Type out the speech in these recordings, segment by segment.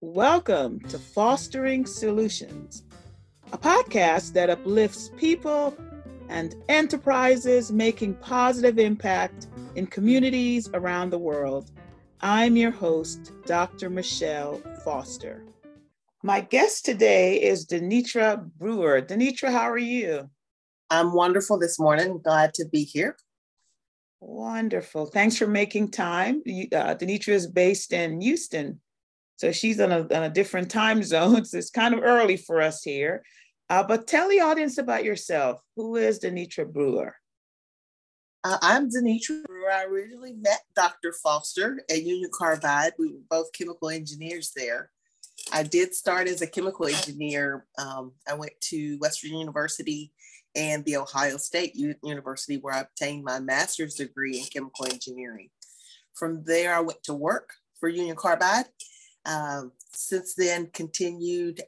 Welcome to Fostering Solutions, a podcast that uplifts people and enterprises making positive impact in communities around the world. I'm your host, Dr. Michelle Foster. My guest today is Denitra Brewer. Denitra, how are you? I'm wonderful this morning. Glad to be here. Wonderful. Thanks for making time. Uh, Denitra is based in Houston, so she's on a, on a different time zone. So it's kind of early for us here. Uh, but tell the audience about yourself. Who is Denitra Brewer? Uh, I'm Denitra Brewer. I originally met Dr. Foster at Union Carbide. We were both chemical engineers there. I did start as a chemical engineer. Um, I went to West Virginia University and the Ohio State U- University, where I obtained my master's degree in chemical engineering. From there, I went to work for Union Carbide um, since then, continued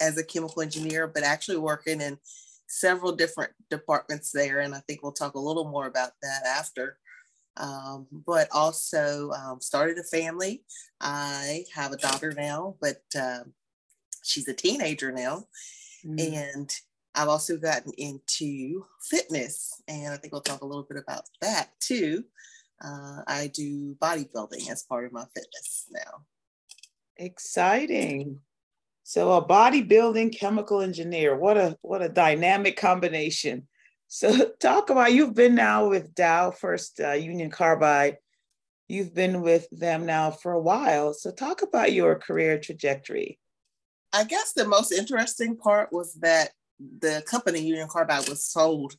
as a chemical engineer, but actually working in several different departments there. And I think we'll talk a little more about that after. Um, but also um, started a family. I have a daughter now, but uh, she's a teenager now. Mm. And I've also gotten into fitness, and I think we'll talk a little bit about that too. Uh, I do bodybuilding as part of my fitness now. Exciting. So a bodybuilding chemical engineer. What a what a dynamic combination. So talk about you've been now with Dow First uh, Union Carbide. You've been with them now for a while. So talk about your career trajectory. I guess the most interesting part was that the company Union Carbide was sold.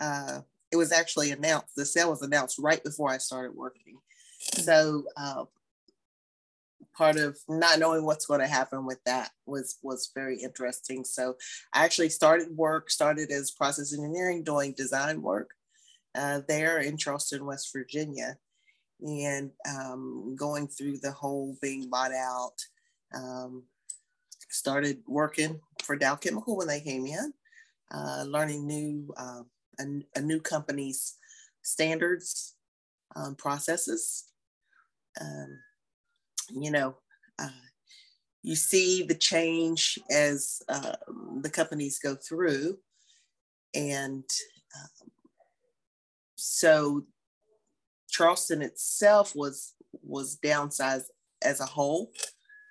Uh, it was actually announced. The sale was announced right before I started working. So uh, part of not knowing what's going to happen with that was was very interesting. So I actually started work, started as process engineering, doing design work uh, there in Charleston, West Virginia, and um, going through the whole being bought out. Um, started working for Dow Chemical when they came in, uh, learning new uh, a, a, new company's standards, um, processes. Um, you know, uh, you see the change as uh, the companies go through. And um, so Charleston itself was was downsized as a whole.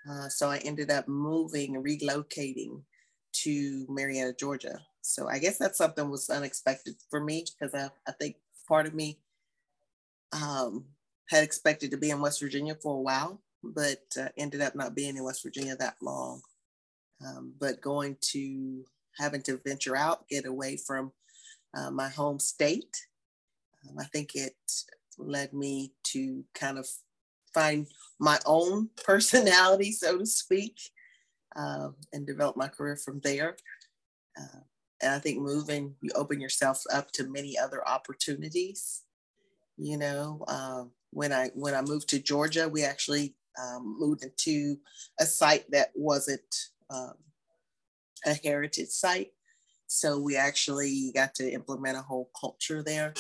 Uh, so I ended up moving relocating to Marietta, Georgia. So I guess that's something was unexpected for me because I, I think part of me um, had expected to be in West Virginia for a while but uh, ended up not being in West Virginia that long. Um, but going to having to venture out, get away from uh, my home state, um, I think it led me to kind of find my own personality, so to speak, uh, and develop my career from there. Uh, and I think moving, you open yourself up to many other opportunities. You know, uh, when I when I moved to Georgia, we actually um, moved into a site that wasn't um, a heritage site. So we actually got to implement a whole culture there,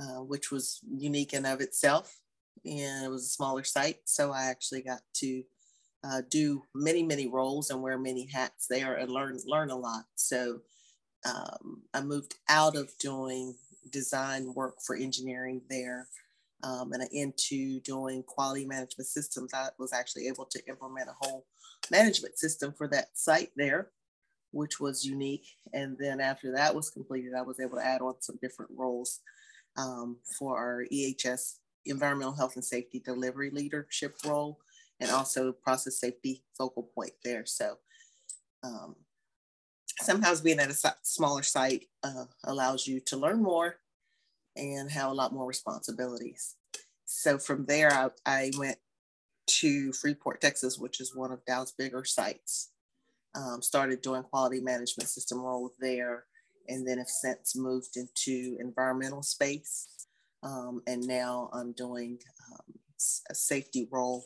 uh, which was unique in of itself. And it was a smaller site. So I actually got to uh, do many, many roles and wear many hats there and learn, learn a lot. So um, I moved out of doing design work for engineering there um, and into doing quality management systems. I was actually able to implement a whole management system for that site there, which was unique. And then after that was completed, I was able to add on some different roles um, for our EHS environmental health and safety delivery leadership role and also process safety focal point there. So um, sometimes being at a smaller site uh, allows you to learn more and have a lot more responsibilities. So from there, I, I went to Freeport, Texas, which is one of Dow's bigger sites. Um, started doing quality management system role there, and then have since moved into environmental space. Um, and now I'm doing um, a safety role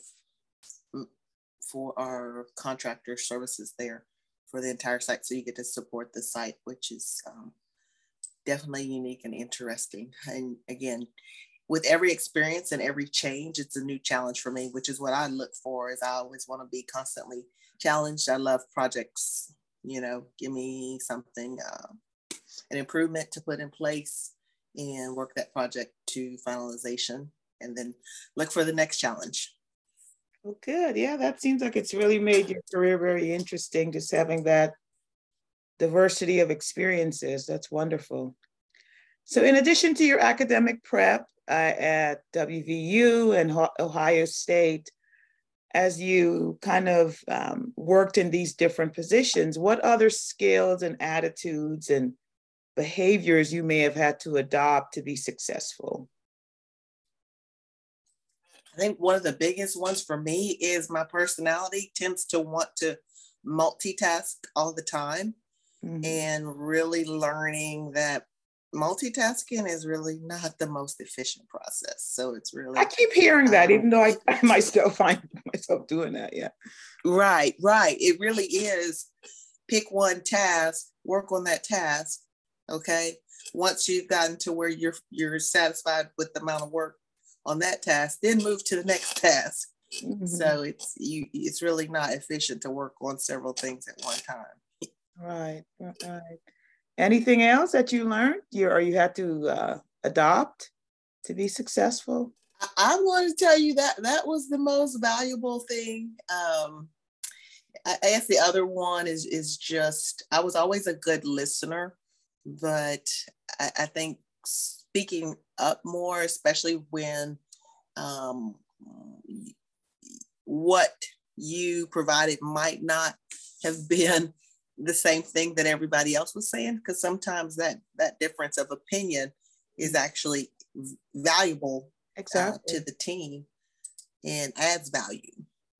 for our contractor services there for the entire site. So you get to support the site, which is um, definitely unique and interesting. And again, with every experience and every change, it's a new challenge for me, which is what I look for. Is I always want to be constantly challenged. I love projects. You know, give me something, uh, an improvement to put in place, and work that project to finalization, and then look for the next challenge. Well, good. Yeah, that seems like it's really made your career very interesting. Just having that diversity of experiences. That's wonderful. So, in addition to your academic prep uh, at WVU and Ohio State, as you kind of um, worked in these different positions, what other skills and attitudes and behaviors you may have had to adopt to be successful? I think one of the biggest ones for me is my personality tends to want to multitask all the time mm-hmm. and really learning that multitasking is really not the most efficient process. So it's really I keep hearing that, um, even though I, I might still find myself doing that. Yeah. Right, right. It really is pick one task, work on that task. Okay. Once you've gotten to where you're you're satisfied with the amount of work on that task, then move to the next task. Mm-hmm. So it's you it's really not efficient to work on several things at one time. Right, right. Anything else that you learned you, or you had to uh, adopt to be successful? I'm going to tell you that that was the most valuable thing. Um, I guess the other one is is just I was always a good listener, but I, I think speaking up more, especially when um, what you provided might not have been the same thing that everybody else was saying because sometimes that that difference of opinion is actually valuable uh, exactly. uh, to the team and adds value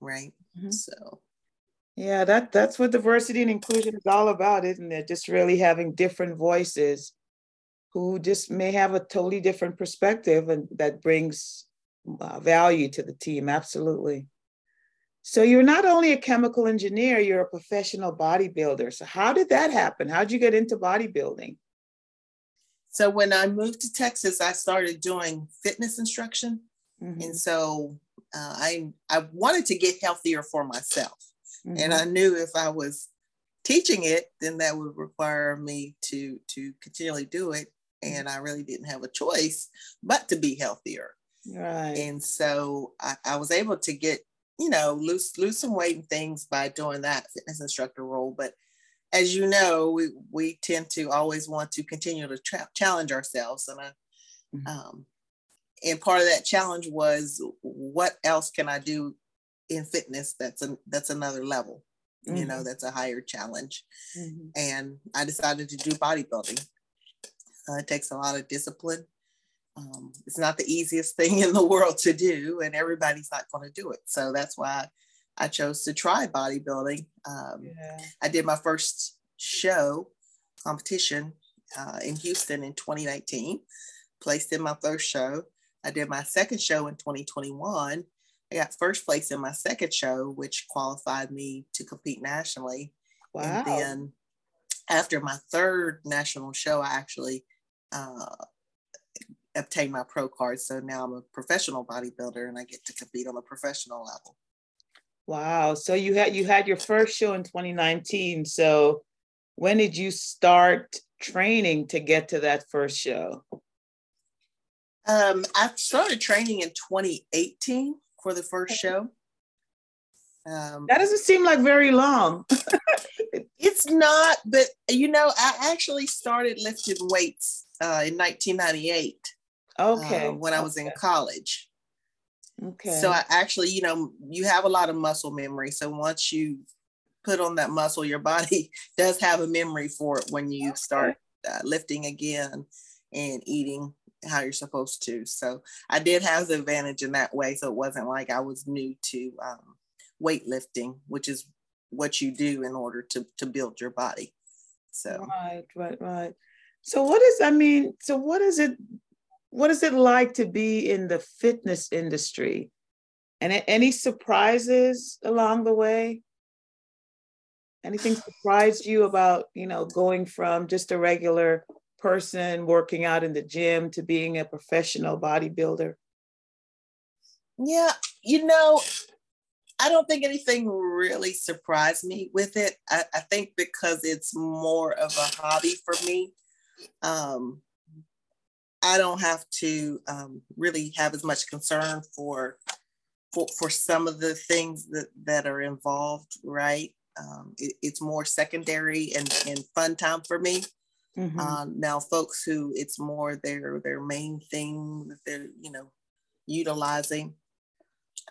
right mm-hmm. so yeah that that's what diversity and inclusion is all about isn't it just really having different voices who just may have a totally different perspective and that brings uh, value to the team absolutely so you're not only a chemical engineer, you're a professional bodybuilder. So how did that happen? How did you get into bodybuilding? So when I moved to Texas, I started doing fitness instruction. Mm-hmm. And so uh, I I wanted to get healthier for myself. Mm-hmm. And I knew if I was teaching it, then that would require me to to continually do it. And I really didn't have a choice but to be healthier. Right. And so I, I was able to get you know, lose lose some weight and things by doing that fitness instructor role. But as you know, we we tend to always want to continue to tra- challenge ourselves, and I, mm-hmm. um, and part of that challenge was what else can I do in fitness that's a, that's another level, mm-hmm. you know, mm-hmm. that's a higher challenge, mm-hmm. and I decided to do bodybuilding. Uh, it takes a lot of discipline um, it's not the easiest thing in the world to do, and everybody's not going to do it. So that's why I chose to try bodybuilding. Um, yeah. I did my first show competition uh, in Houston in 2019, placed in my first show. I did my second show in 2021. I got first place in my second show, which qualified me to compete nationally. Wow. And then after my third national show, I actually uh, obtain my pro card. So now I'm a professional bodybuilder and I get to compete on a professional level. Wow. So you had you had your first show in 2019. So when did you start training to get to that first show? Um, I started training in 2018 for the first show. Um, that doesn't seem like very long. it's not, but you know, I actually started lifting weights uh, in 1998. Okay. Uh, when I was okay. in college. Okay. So I actually, you know, you have a lot of muscle memory. So once you put on that muscle, your body does have a memory for it when you okay. start uh, lifting again and eating how you're supposed to. So I did have the advantage in that way. So it wasn't like I was new to um, weightlifting, which is what you do in order to to build your body. So right, right, right. So what is I mean? So what is it what is it like to be in the fitness industry? And any surprises along the way? Anything surprised you about, you know, going from just a regular person working out in the gym to being a professional bodybuilder? Yeah, you know, I don't think anything really surprised me with it. I, I think because it's more of a hobby for me. Um, I don't have to um, really have as much concern for for, for some of the things that, that are involved, right? Um, it, it's more secondary and, and fun time for me. Mm-hmm. Um, now, folks who it's more their their main thing that they're you know utilizing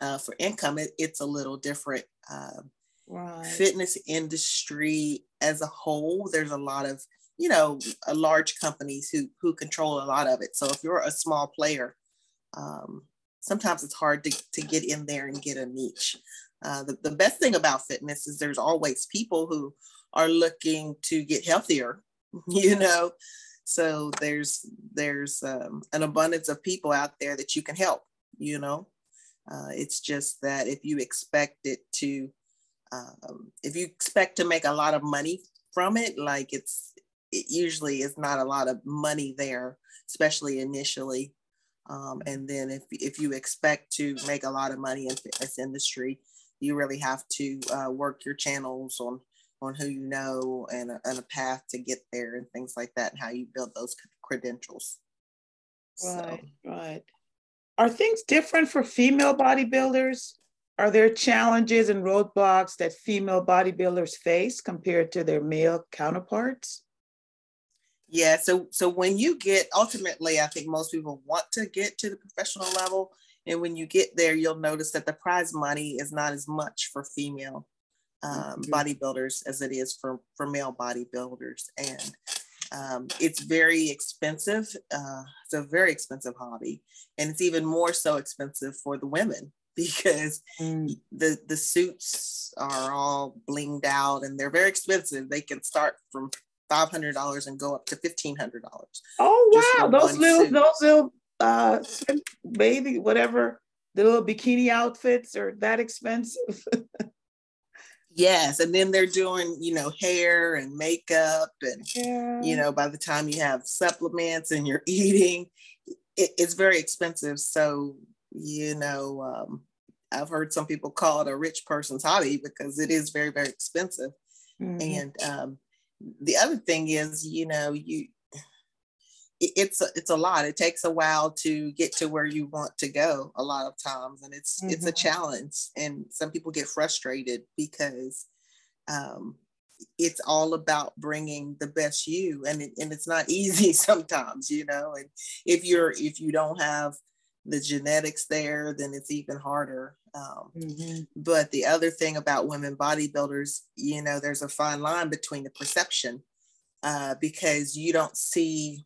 uh, for income, it, it's a little different. Uh, right. Fitness industry as a whole, there's a lot of you know large companies who who control a lot of it. So if you're a small player, um, sometimes it's hard to, to get in there and get a niche. Uh, the, the best thing about fitness is there's always people who are looking to get healthier, you know. So there's there's um, an abundance of people out there that you can help, you know. Uh, it's just that if you expect it to, um, if you expect to make a lot of money from it, like it's it usually is not a lot of money there, especially initially. Um, and then if, if you expect to make a lot of money in fitness industry, you really have to uh, work your channels on on who you know and a, and a path to get there and things like that and how you build those credentials. Right, so. right. Are things different for female bodybuilders? Are there challenges and roadblocks that female bodybuilders face compared to their male counterparts? Yeah, so so when you get ultimately, I think most people want to get to the professional level, and when you get there, you'll notice that the prize money is not as much for female um, mm-hmm. bodybuilders as it is for for male bodybuilders, and um, it's very expensive. Uh, it's a very expensive hobby, and it's even more so expensive for the women because mm. the the suits are all blinged out and they're very expensive. They can start from five hundred dollars and go up to fifteen hundred dollars. Oh wow, those little suit. those little uh baby whatever the little bikini outfits are that expensive. yes, and then they're doing you know hair and makeup and yeah. you know by the time you have supplements and you're eating, it, it's very expensive. So you know. Um, I've heard some people call it a rich person's hobby because it is very, very expensive. Mm-hmm. And um, the other thing is, you know, you it's a, it's a lot. It takes a while to get to where you want to go a lot of times, and it's mm-hmm. it's a mm-hmm. challenge. And some people get frustrated because um, it's all about bringing the best you, and it, and it's not easy sometimes, you know. And if you're if you don't have the genetics there, then it's even harder. Um, mm-hmm. But the other thing about women bodybuilders, you know, there's a fine line between the perception uh, because you don't see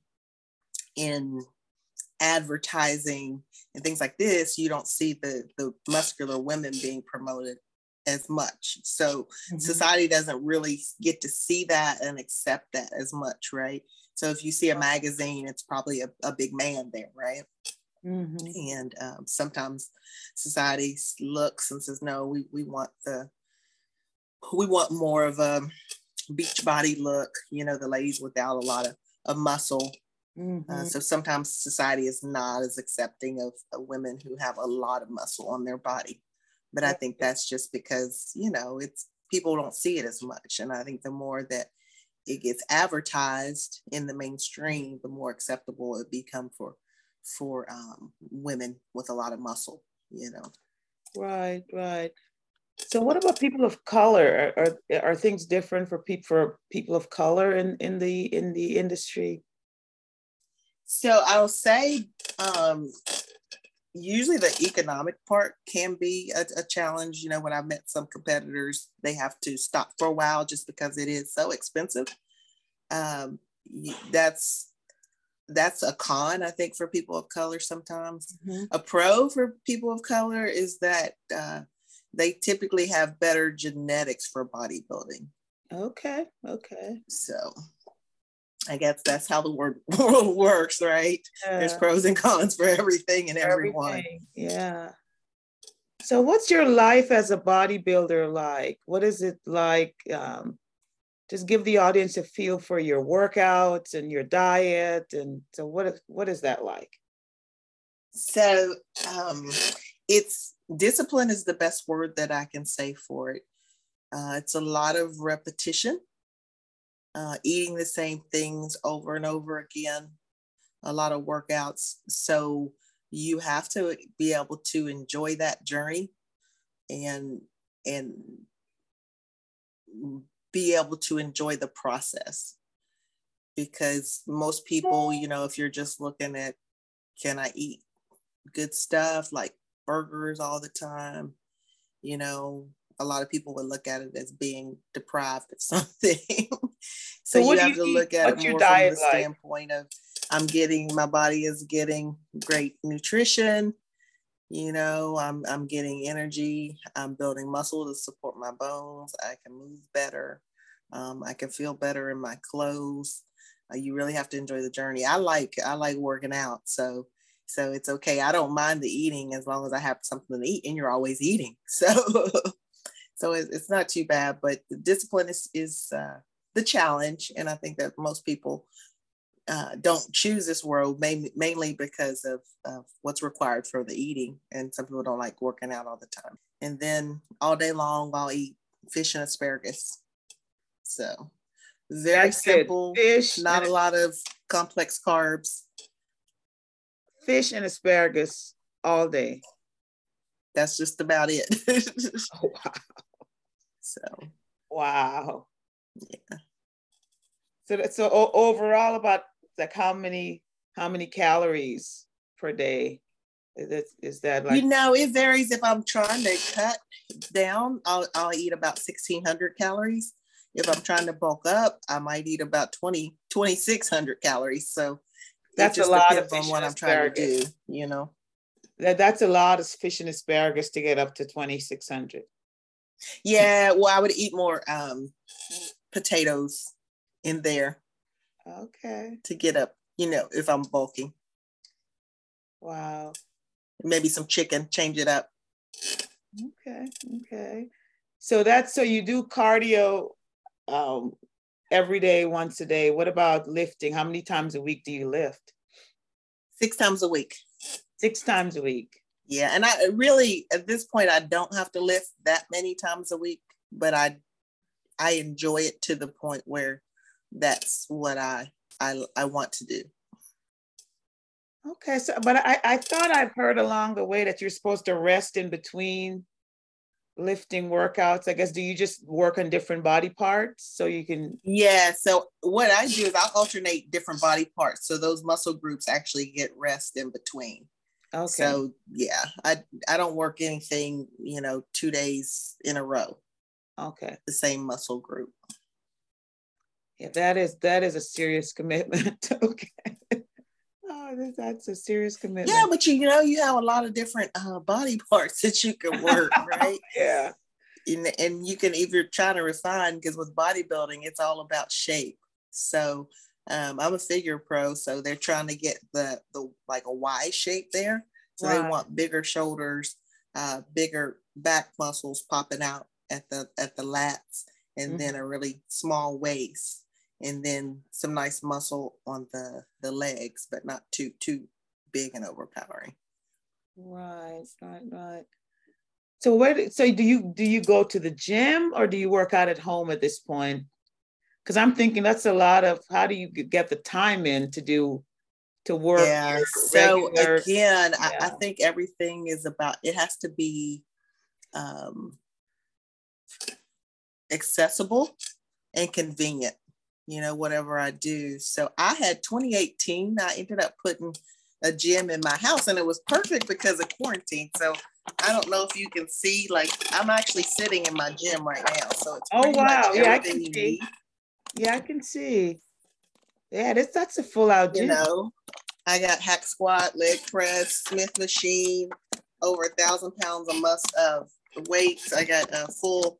in advertising and things like this, you don't see the the muscular women being promoted as much. So mm-hmm. society doesn't really get to see that and accept that as much, right? So if you see a magazine, it's probably a, a big man there, right? Mm-hmm. And um, sometimes society looks and says, no, we, we want the, we want more of a beach body look, you know, the ladies without a lot of, of muscle. Uh, mm-hmm. Uh, so sometimes society is not as accepting of, of, women who have a lot of muscle on their body. But I think that's just because, you know, it's people don't see it as much. And I think the more that it gets advertised in the mainstream, the more acceptable it become for for um, women with a lot of muscle, you know. Right, right. So, what about people of color? Are, are, are things different for people for people of color in, in the in the industry? So, I'll say um, usually the economic part can be a, a, challenge. You know, when I met some competitors, they have to stop for a while just because it is so expensive. Um, that's that's a con, I think, for people of color sometimes. Mm-hmm. A pro for people of color is that uh, they typically have better genetics for bodybuilding. Okay, okay. So I guess that's how the word world works, right? Yeah. There's pros and cons for everything and everyone. Everything. Yeah. So, what's your life as a bodybuilder like? What is it like um, just give the audience a feel for your workouts and your diet. And so, what what is that like? So, um, it's discipline is the best word that I can say for it. Uh, it's a lot of repetition, uh, eating the same things over and over again, a lot of workouts. So you have to be able to enjoy that journey and and be able to enjoy the process. Because most people you know if you're just looking at can i eat good stuff like burgers all the time? You know a lot of people would look at it as being deprived of something. So, you have you to look at What's it more from the like? standpoint of i'm getting my body is getting great nutrition you know i'm i'm getting energy i'm building muscle to support my bones i can move better um, i can feel better in my clothes uh, you really have to enjoy the journey. I like i like working out so so it's okay i don't mind the eating as long as i have something to eat and you're always eating so so it's not too bad but the discipline is is uh, the challenge and i think that most people uh, don't choose this world mainly, mainly because of, of what's required for the eating. And some people don't like working out all the time. And then all day long, I'll eat fish and asparagus. So very That's simple, fish, not a lot of complex carbs. Fish and asparagus all day. That's just about it. oh, wow. So, wow. Yeah. So, so overall, about like how many how many calories per day? Is that, is that like you know it varies. If i'm trying to cut down i'll, I'll eat about 1600 calories. If i'm trying to bulk up i might eat about 20 2600 calories. So that's a lot of on what i'm trying to do you know? That, that's a lot of fish and asparagus to get up to 2600 yeah well i would eat more um potatoes in there Okay. To get up, you know, if I'm bulking. Wow. Maybe some chicken, change it up. Okay. Okay. So that's so you do cardio um, every day, once a day. What about lifting? How many times a week do you lift? Six times a week. Six times a week. Yeah. And I really, at this point, I don't have to lift that many times a week, but I, I enjoy it to the point where that's what I I I want to do. Okay, so but I, I thought I've heard along the way that you're supposed to rest in between lifting workouts. I guess do you just work on different body parts so you can Yeah, so what I do is I'll alternate different body parts so those muscle groups actually get rest in between. Okay. So yeah, I I don't work anything, you know, 2 days in a row. Okay. The same muscle group. Yeah, that is that is a serious commitment. okay. Oh, that's a serious commitment. Yeah, but you, you know, you have a lot of different uh, body parts that you can work, right? yeah. And, and you can, if you're to refine, because with bodybuilding, it's all about shape. So um, I'm a figure pro, so they're trying to get the the like a Y shape there. So right. they want bigger shoulders, uh, bigger back muscles popping out at the at the lats, and mm-hmm. then a really small waist and then some nice muscle on the the legs, but not too too big and overpowering. Right, right, right. So where so do you do you go to the gym or do you work out at home at this point? Because I'm thinking that's a lot of how do you get the time in to do to work? Yeah. So regular, again, yeah. I, I, think everything is about it has to be um, accessible and convenient you know, whatever I do. So I had 2018, I ended up putting a gym in my house and it was perfect because of quarantine. So I don't know if you can see, like, I'm actually sitting in my gym right now. So it's oh, wow. Yeah, I can see. Need. Yeah, I can see. Yeah, this, that's a full out gym. You know, I got hack squat, leg press, Smith machine, over a thousand pounds of must of weights. I got a full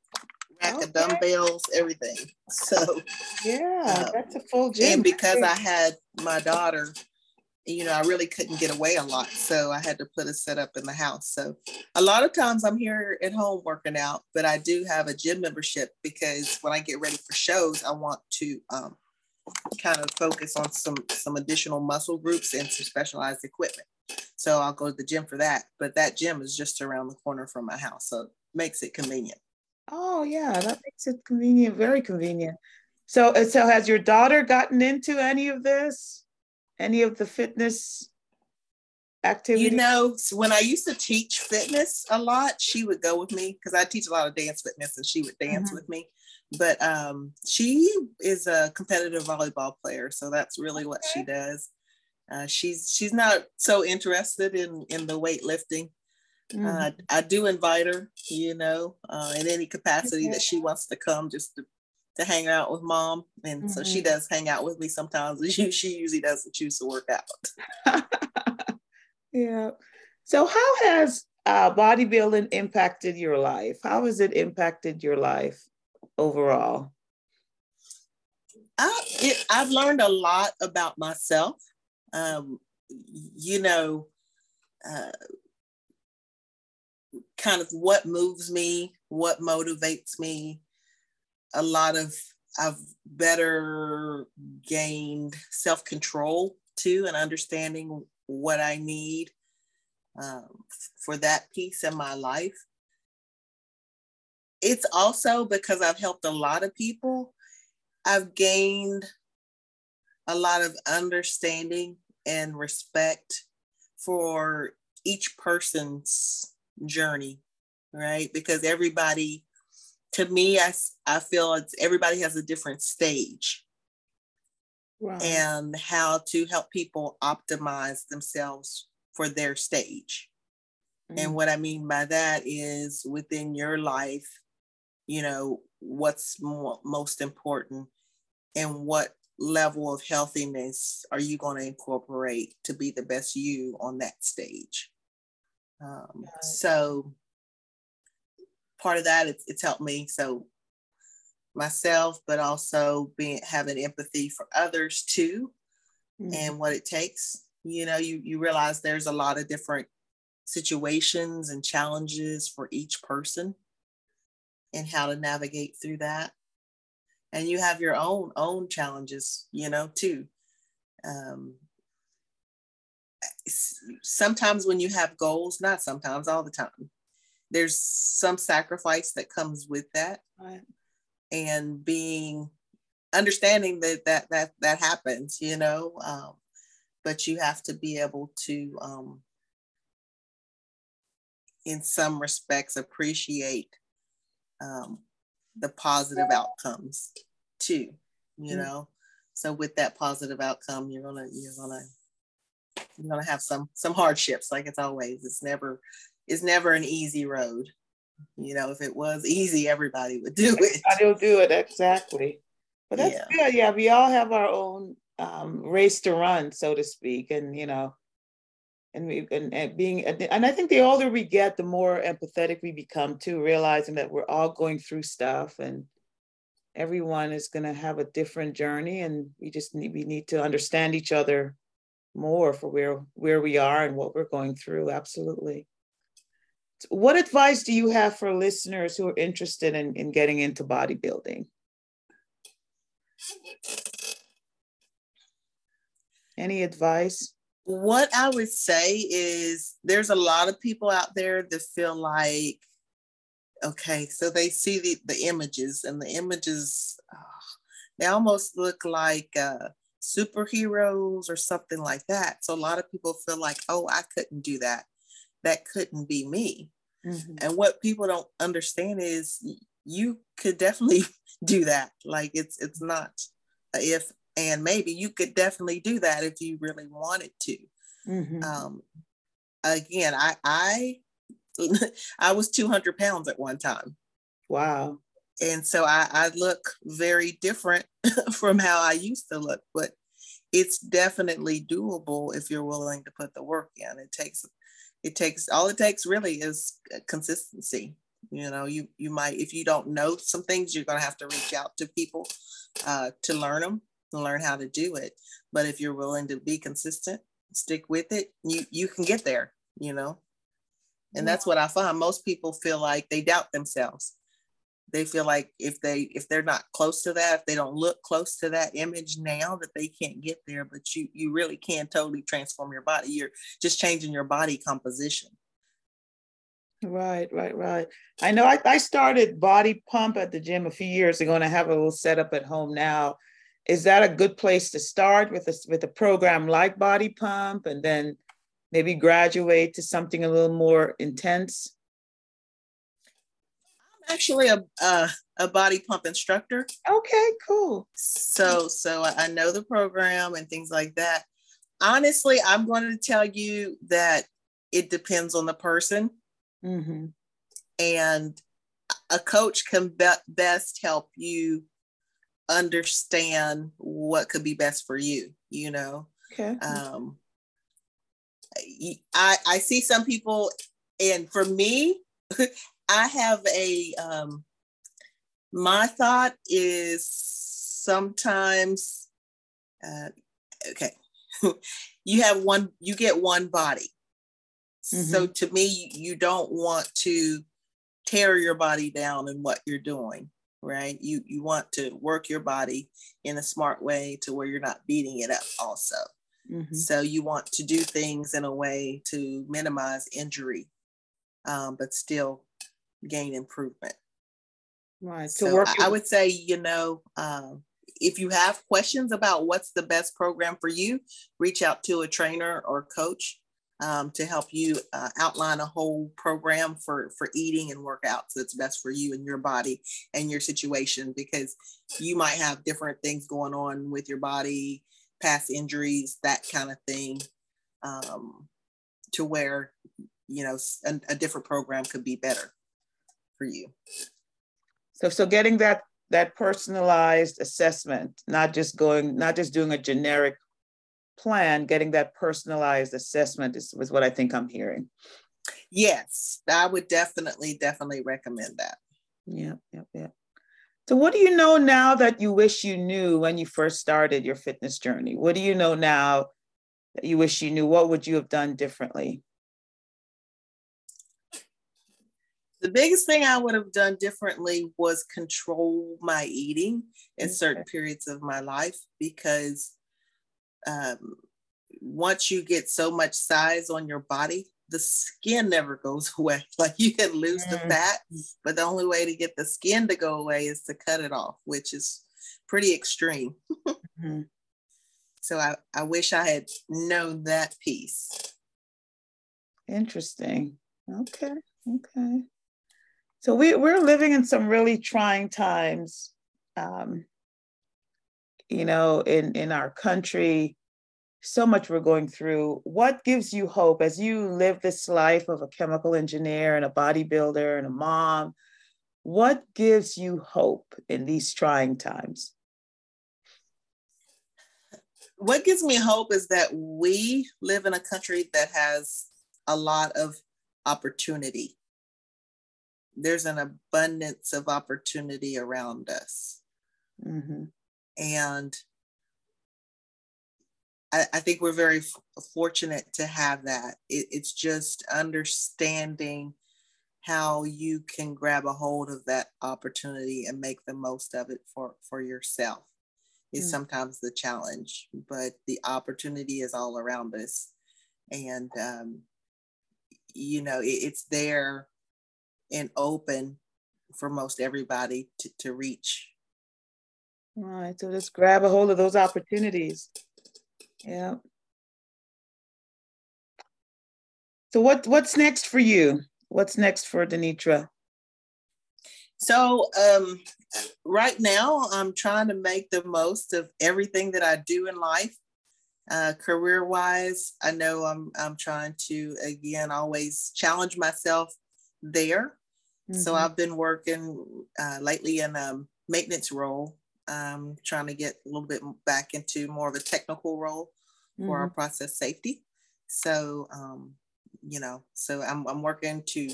rack okay. of dumbbells, everything. So yeah, um, that's a full gym. And because I had my daughter you know, I really couldn't get away a lot. So I had to put a setup in the house. So a lot of times I'm here at home working out, but I do have a gym membership because when I get ready for shows, I want to um, kind of focus on some some additional muscle groups and some specialized equipment. So I'll go to the gym for that. But that gym is just around the corner from my house. So it makes it convenient. Oh yeah, that makes it convenient, very convenient. So uh, so has your daughter gotten into any of this? Any of the fitness activities? You know, when I used to teach fitness a lot, she would go with me because I teach a lot of dance fitness and she would dance mm-hmm. with me. But um, she is a competitive volleyball player, so that's really okay. what she does. Uh, she's she's not so interested in in the weightlifting. Mm-hmm. Uh, I do invite her, you know, uh, in any capacity okay. that she wants to come, just to, to hang out with mom, and mm-hmm. so she mm-hmm. does hang out with me sometimes. She she usually doesn't choose to work out. yeah. So how has uh, bodybuilding impacted your life? How has it impacted your life overall? I, it, I've learned a lot about myself um, you know, uh, kind of what moves me, what motivates me. A lot of I've better gained self control too, and understanding what I need um, for that piece in my life. It's also because I've helped a lot of people. I've gained a lot of understanding and respect for each person's journey, right? Because everybody, to me, I, I feel it's everybody has a different stage. Right. And how to help people optimize themselves for their stage. Mm-hmm. And mm. what I mean by that is within your life, you know, what's more, most important and what level of healthiness are you going to incorporate to be the best you on that stage? Um, so part of that it's, it's helped me. So myself but also being having empathy for others too mm-hmm. and what it takes. You know you you realize there's a lot of different situations and challenges for each person and how to navigate through that. And you have your own own challenges you know too. Um, sometimes when you have goals not sometimes all the time there's some sacrifice that comes with that right. and being understanding that that that that happens you know um, but you have to be able to um, in some respects appreciate um, the positive outcomes too you mm-hmm. know so with that positive outcome you're gonna you're gonna you're gonna have some some hardships like it's always it's never it's never an easy road. You know if it was easy everybody would do it. I will do it exactly. But that's yeah. good yeah we all have our own um, race to run so to speak and you know and we and, and being and I think the older we get, the more empathetic we become too, realizing that we're all going through stuff and everyone is going to have a different journey and we just need we need to understand each other more for where where we are and what we're going through absolutely. What advice do you have for listeners who are interested in, in getting into bodybuilding? Any advice? What I would say is there's a lot of people out there that feel like, okay, so they see the, the images and the images, oh, they almost look like uh, superheroes or something like that. So a lot of people feel like, oh, I couldn't do that. That couldn't be me. Mm-hmm. And what people don't understand is you could definitely do that. Like it's it's not if and maybe you could definitely do that if you really wanted to mm-hmm. um, again i i i was 200 pounds at one time wow and so i i look very different from how i used to look but it's definitely doable if you're willing to put the work in it takes it takes all it takes really is consistency you know you you might if you don't know some things you're going to have to reach out to people uh, to learn them and learn how to do it. But if you're willing to be consistent, stick with it, you you can get there, you know. And that's what I find. Most people feel like they doubt themselves. They feel like if they if they're not close to that, if they don't look close to that image now, that they can't get there. But you you really can totally transform your body. You're just changing your body composition. Right, right, right. I know I, I started body pump at the gym a few years ago and I have a little setup at home now. Is that a good place to start with a, with a program like body pump and then maybe graduate to something a little more intense? I'm actually a, a, a body pump instructor. Okay, cool. So, so I know the program and things like that. Honestly, I'm going to tell you that it depends on the person Mm-hmm. And a coach can be- best help you understand what could be best for you, you know? Okay. Um, I, I see some people, and for me, I have a, um, my thought is sometimes, uh, okay, you have one, you get one body. Mm-hmm. So to me, you don't want to tear your body down in what you're doing, right? You you want to work your body in a smart way to where you're not beating it up also. Mm-hmm. So you want to do things in a way to minimize injury, um, but still gain improvement. Right. So work I, I would say, you know, um, if you have questions about what's the best program for you, reach out to a trainer or coach um, to help you uh, outline a whole program for for eating and workouts that's best for you and your body and your situation because you might have different things going on with your body past injuries that kind of thing um, to where you know a, a different program could be better for you so so getting that that personalized assessment not just going not just doing a generic plan, getting that personalized assessment is, is what I think I'm hearing. Yes, I would definitely, definitely recommend that. Yeah, yeah, yeah. So, what do you know now that you wish you knew when you first started your fitness journey? What do you know now that you wish you knew? What would you have done differently? The biggest thing I would have done differently was control my eating in okay. certain periods of my life because um, once you get so much size on your body, the skin never goes away. Like you can lose mm. the fat, but the only way to get the skin to go away is to cut it off, which is pretty extreme. mm-hmm. So I, I wish I had known that piece. Interesting. Okay. Okay. So we, we're living in some really trying times. Um, you know, in, in our country, so much we're going through. What gives you hope as you live this life of a chemical engineer and a bodybuilder and a mom? What gives you hope in these trying times? What gives me hope is that we live in a country that has a lot of opportunity. There's an abundance of opportunity around us. Mm-hmm. And I, I think we're very f- fortunate to have that. It, it's just understanding how you can grab a hold of that opportunity and make the most of it for, for yourself is mm. sometimes the challenge, but the opportunity is all around us. And, um, you know, it, it's there and open for most everybody to, to reach. All right. So just grab a hold of those opportunities. Yeah. So what what's next for you? What's next for Denitra? So um, right now, I'm trying to make the most of everything that I do in life. Uh, career wise, I know I'm I'm trying to again always challenge myself there. Mm-hmm. So I've been working uh, lately in a maintenance role um, trying to get a little bit back into more of a technical role mm-hmm. for our mm-hmm. process safety. So, um, you know, so I'm, I'm working to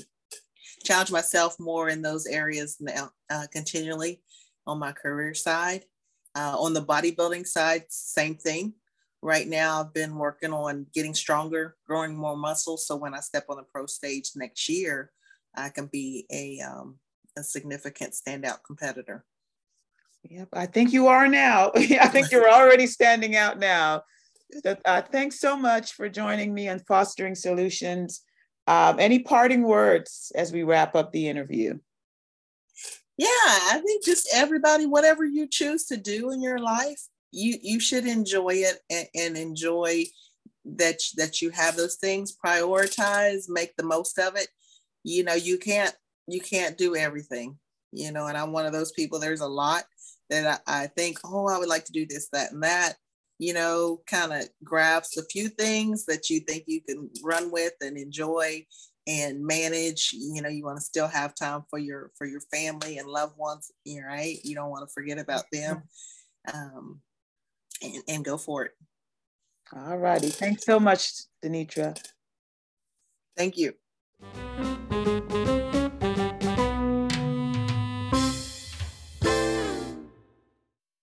challenge myself more in those areas now, uh, continually on my career side. Uh, on the bodybuilding side, same thing. right now I've been working on getting stronger, growing more muscle. So when I step on the pro stage next year, I can be a, um, a significant standout competitor. Yep, I think you are now. I think you're already standing out now. Uh, thanks so much for joining me on Fostering Solutions. Um, any parting words as we wrap up the interview? Yeah, I think just everybody, whatever you choose to do in your life, you you should enjoy it and, and enjoy that that you have those things. Prioritize, make the most of it. You know, you can't you can't do everything. You know, and I'm one of those people. There's a lot that I, I think, oh, I would like to do this, that, and that you know, kind of grasp a few things that you think you can run with and enjoy and manage. You know, you want to still have time for your for your family and loved ones, right? You don't want to forget about them. Um, and, and go for it. All righty. Thanks so much, Denitra. Thank you.